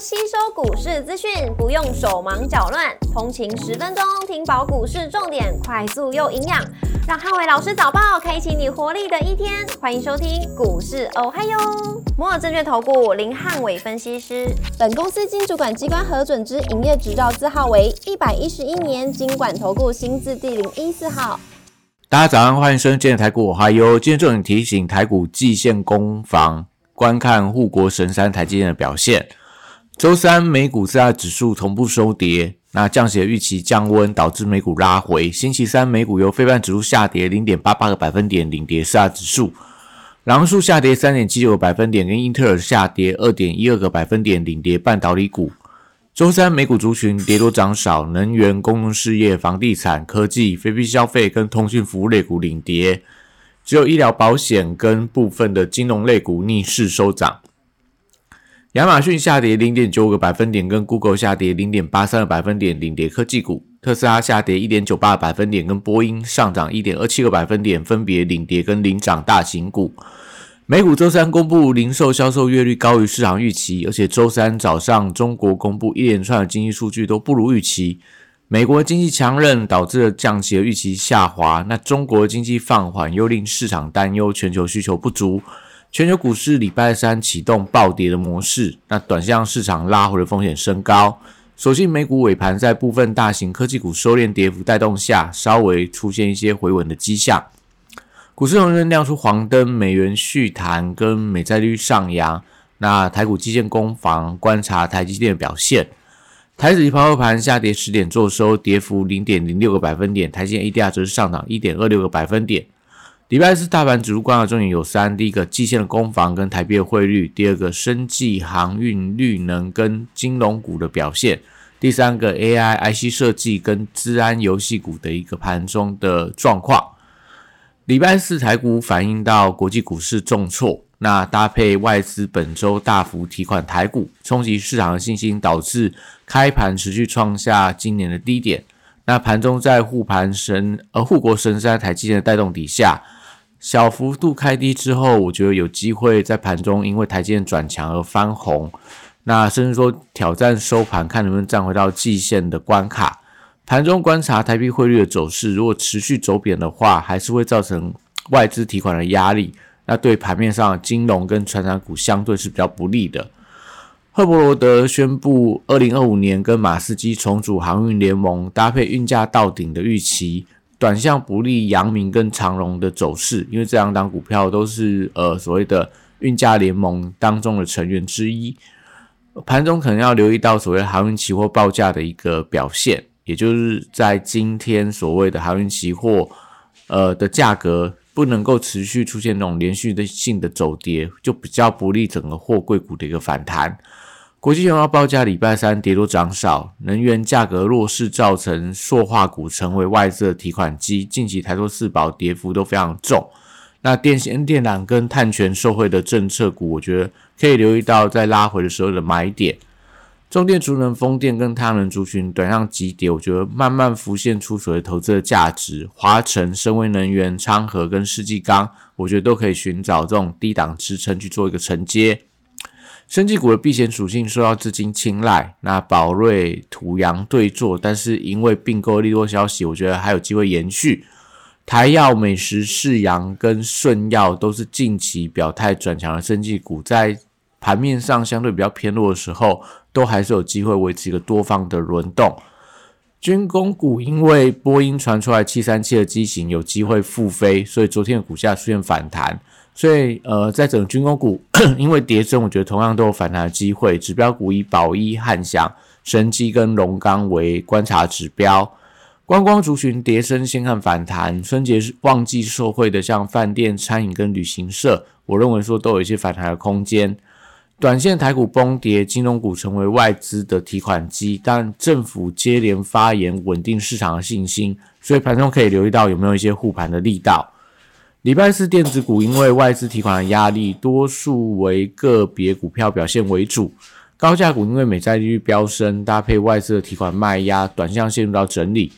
吸收股市资讯，不用手忙脚乱，通勤十分钟听饱股市重点，快速又营养，让汉伟老师早报开启你活力的一天。欢迎收听股市哦嗨哟，摩尔证券投顾林汉伟分析师，本公司经主管机关核准之营业执照字号为一百一十一年经管投顾新字第零一四号。大家早上，欢迎收听今天的台股哦嗨哟。今天重点提醒台股季线攻防，观看护国神山台积电的表现。周三美股四大指数同步收跌，那降息的预期降温，导致美股拉回。星期三美股由非半指数下跌零点八八个百分点，领跌四大指数；狼数下跌三点七九个百分点，跟英特尔下跌二点一二个百分点，领跌半导体股。周三美股族群跌多涨少，能源、公用事业、房地产、科技、非必消费跟通讯服务类股领跌，只有医疗保险跟部分的金融类股逆势收涨。亚马逊下跌零点九个百分点，跟 Google 下跌零点八三个百分点，领跌科技股；特斯拉下跌一点九八个百分点，跟波音上涨一点二七个百分点，分别领跌跟领涨大型股。美股周三公布零售销售月率高于市场预期，而且周三早上中国公布一连串的经济数据都不如预期。美国经济强韧导致了降息的预期下滑，那中国经济放缓又令市场担忧全球需求不足。全球股市礼拜三启动暴跌的模式，那短向市场拉回的风险升高。所幸美股尾盘在部分大型科技股收敛跌幅带动下，稍微出现一些回稳的迹象。股市仍然亮出黄灯，美元续弹跟美债率上扬。那台股基建攻防，观察台积电的表现。台指期抛盘下跌十点，做收跌幅零点零六个百分点。台积电 ADR 则是上涨一点二六个百分点。礼拜四大盘指数观察重点有三：第一个，季线的攻防跟台币的汇率；第二个，生技、航运、绿能跟金融股的表现；第三个，AI、IC 设计跟资安游戏股的一个盘中的状况。礼拜四台股反映到国际股市重挫，那搭配外资本周大幅提款台股，冲击市场的信心，导致开盘持续创下今年的低点。那盘中在护盘神呃护国神山台积电的带动底下。小幅度开低之后，我觉得有机会在盘中因为台积电转强而翻红，那甚至说挑战收盘，看能不能站回到季线的关卡。盘中观察台币汇率的走势，如果持续走贬的话，还是会造成外资提款的压力，那对盘面上金融跟传产股相对是比较不利的。赫伯罗德宣布，二零二五年跟马斯基重组航运联盟，搭配运价到顶的预期。短向不利阳明跟长荣的走势，因为这两档股票都是呃所谓的运价联盟当中的成员之一，盘中可能要留意到所谓航运期货报价的一个表现，也就是在今天所谓的航运期货呃的价格不能够持续出现那种连续的性的走跌，就比较不利整个货柜股的一个反弹。国际原油报价礼拜三跌多涨少，能源价格弱势造成塑化股成为外资的提款机。近期台塑四宝跌幅都非常重。那电线电缆跟碳权受惠的政策股，我觉得可以留意到在拉回的时候的买点。中电、储能、风电跟太阳能族群短上急跌，我觉得慢慢浮现出所谓投资的价值。华晨、深威能源、昌河跟世纪钢，我觉得都可以寻找这种低档支撑去做一个承接。生技股的避险属性受到资金青睐，那宝瑞、土洋对坐，但是因为并购利多消息，我觉得还有机会延续。台药、美食、世阳跟顺药都是近期表态转强的生技股，在盘面上相对比较偏弱的时候，都还是有机会维持一个多方的轮动。军工股因为波音传出来七三七的机型有机会复飞，所以昨天的股价出现反弹。所以，呃，在整个军工股，因为跌升，我觉得同样都有反弹的机会。指标股以宝一、汉翔、神机跟龙钢为观察指标。观光族群跌升，先看反弹。春节旺季受惠的，像饭店、餐饮跟旅行社，我认为说都有一些反弹的空间。短线台股崩跌，金融股成为外资的提款机，但政府接连发言稳定市场的信心，所以盘中可以留意到有没有一些护盘的力道。礼拜四电子股因为外资提款的压力，多数为个别股票表现为主。高价股因为美债利率飙升，搭配外资的提款卖压，短向陷入到整理。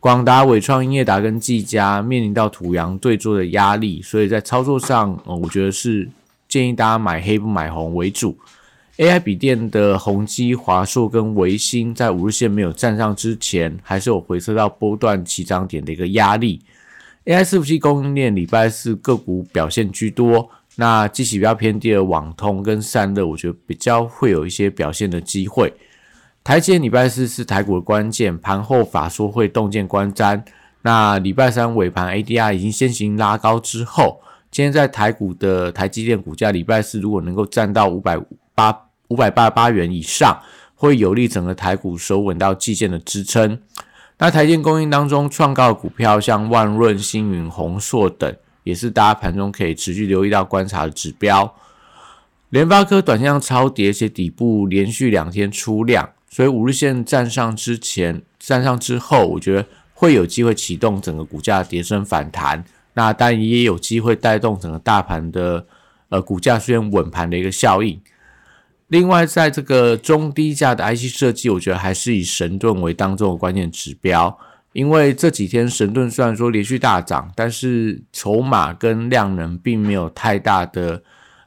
广达、伟创、英业达跟技嘉面临到土洋对坐的压力，所以在操作上，呃，我觉得是建议大家买黑不买红为主。AI 笔电的宏基、华硕跟维新在五日线没有站上之前，还是有回撤到波段起涨点的一个压力。AI 伺服器供应链礼拜四个股表现居多，那机器比较偏低的网通跟散热，我觉得比较会有一些表现的机会。台积礼拜四是台股的关键，盘后法说会洞见观瞻。那礼拜三尾盘 ADR 已经先行拉高之后，今天在台股的台积电股价礼拜四如果能够站到五百八五百八十八元以上，会有利整个台股守稳到季线的支撑。那台建供应当中创高的股票，像万润、星云、宏硕等，也是大家盘中可以持续留意到观察的指标。联发科短线上超跌，且底部连续两天出量，所以五日线站上之前、站上之后，我觉得会有机会启动整个股价的跌升反弹。那当然也有机会带动整个大盘的呃股价出现稳盘的一个效应。另外，在这个中低价的 IC 设计，我觉得还是以神盾为当中的关键指标，因为这几天神盾虽然说连续大涨，但是筹码跟量能并没有太大的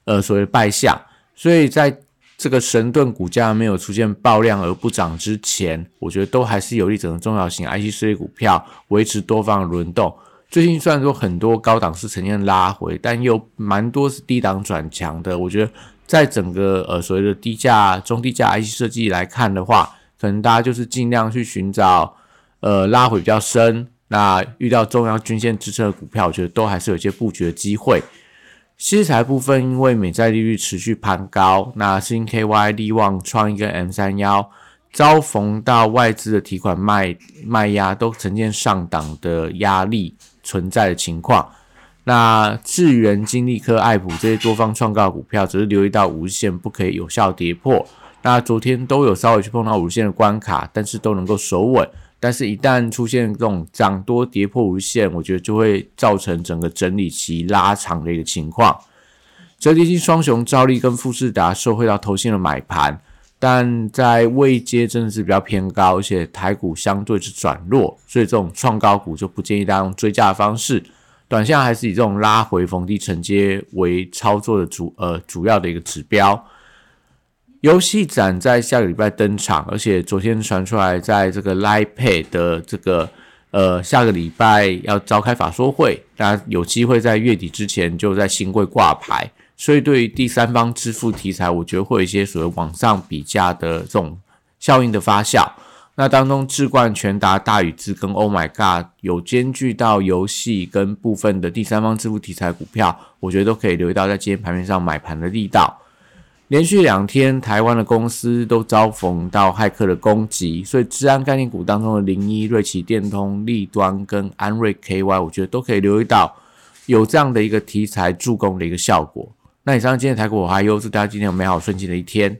呃所谓败相，所以在这个神盾股价没有出现爆量而不涨之前，我觉得都还是有利整个中小型 IC 设计股票维持多方的轮动。最近虽然说很多高档是呈现拉回，但又蛮多是低档转强的，我觉得。在整个呃所谓的低价、中低价 IC 设计来看的话，可能大家就是尽量去寻找呃拉回比较深，那遇到中央均线支撑的股票，我觉得都还是有一些布局的机会。西材部分，因为美债利率持续攀高，那新 KY 利旺创一个 M 三幺，遭逢到外资的提款卖卖压，都呈现上档的压力存在的情况。那智源、金利科、爱普这些多方创高股票，只是留意到无限不可以有效跌破。那昨天都有稍微去碰到无限的关卡，但是都能够守稳。但是，一旦出现这种涨多跌破无限，我觉得就会造成整个整理期拉长的一个情况。折叠机双雄兆利跟富士达受惠到投信的买盘，但在位阶真的是比较偏高，而且台股相对是转弱，所以这种创高股就不建议大家用追加的方式。短线还是以这种拉回逢低承接为操作的主呃主要的一个指标。游戏展在下个礼拜登场，而且昨天传出来，在这个 LIPAY 的这个呃下个礼拜要召开法说会，大家有机会在月底之前就在新贵挂牌，所以对于第三方支付题材，我觉得会有一些所谓网上比价的这种效应的发酵。那当中，智冠、全达、大宇智跟 Oh My God 有兼具到游戏跟部分的第三方支付题材股票，我觉得都可以留意到在今天盘面上买盘的力道。连续两天，台湾的公司都遭逢到骇客的攻击，所以治安概念股当中的零一、瑞奇电通、立端跟安瑞 KY，我觉得都可以留意到有这样的一个题材助攻的一个效果。那以上今天台股我还有祝大家今天有美好顺境的一天。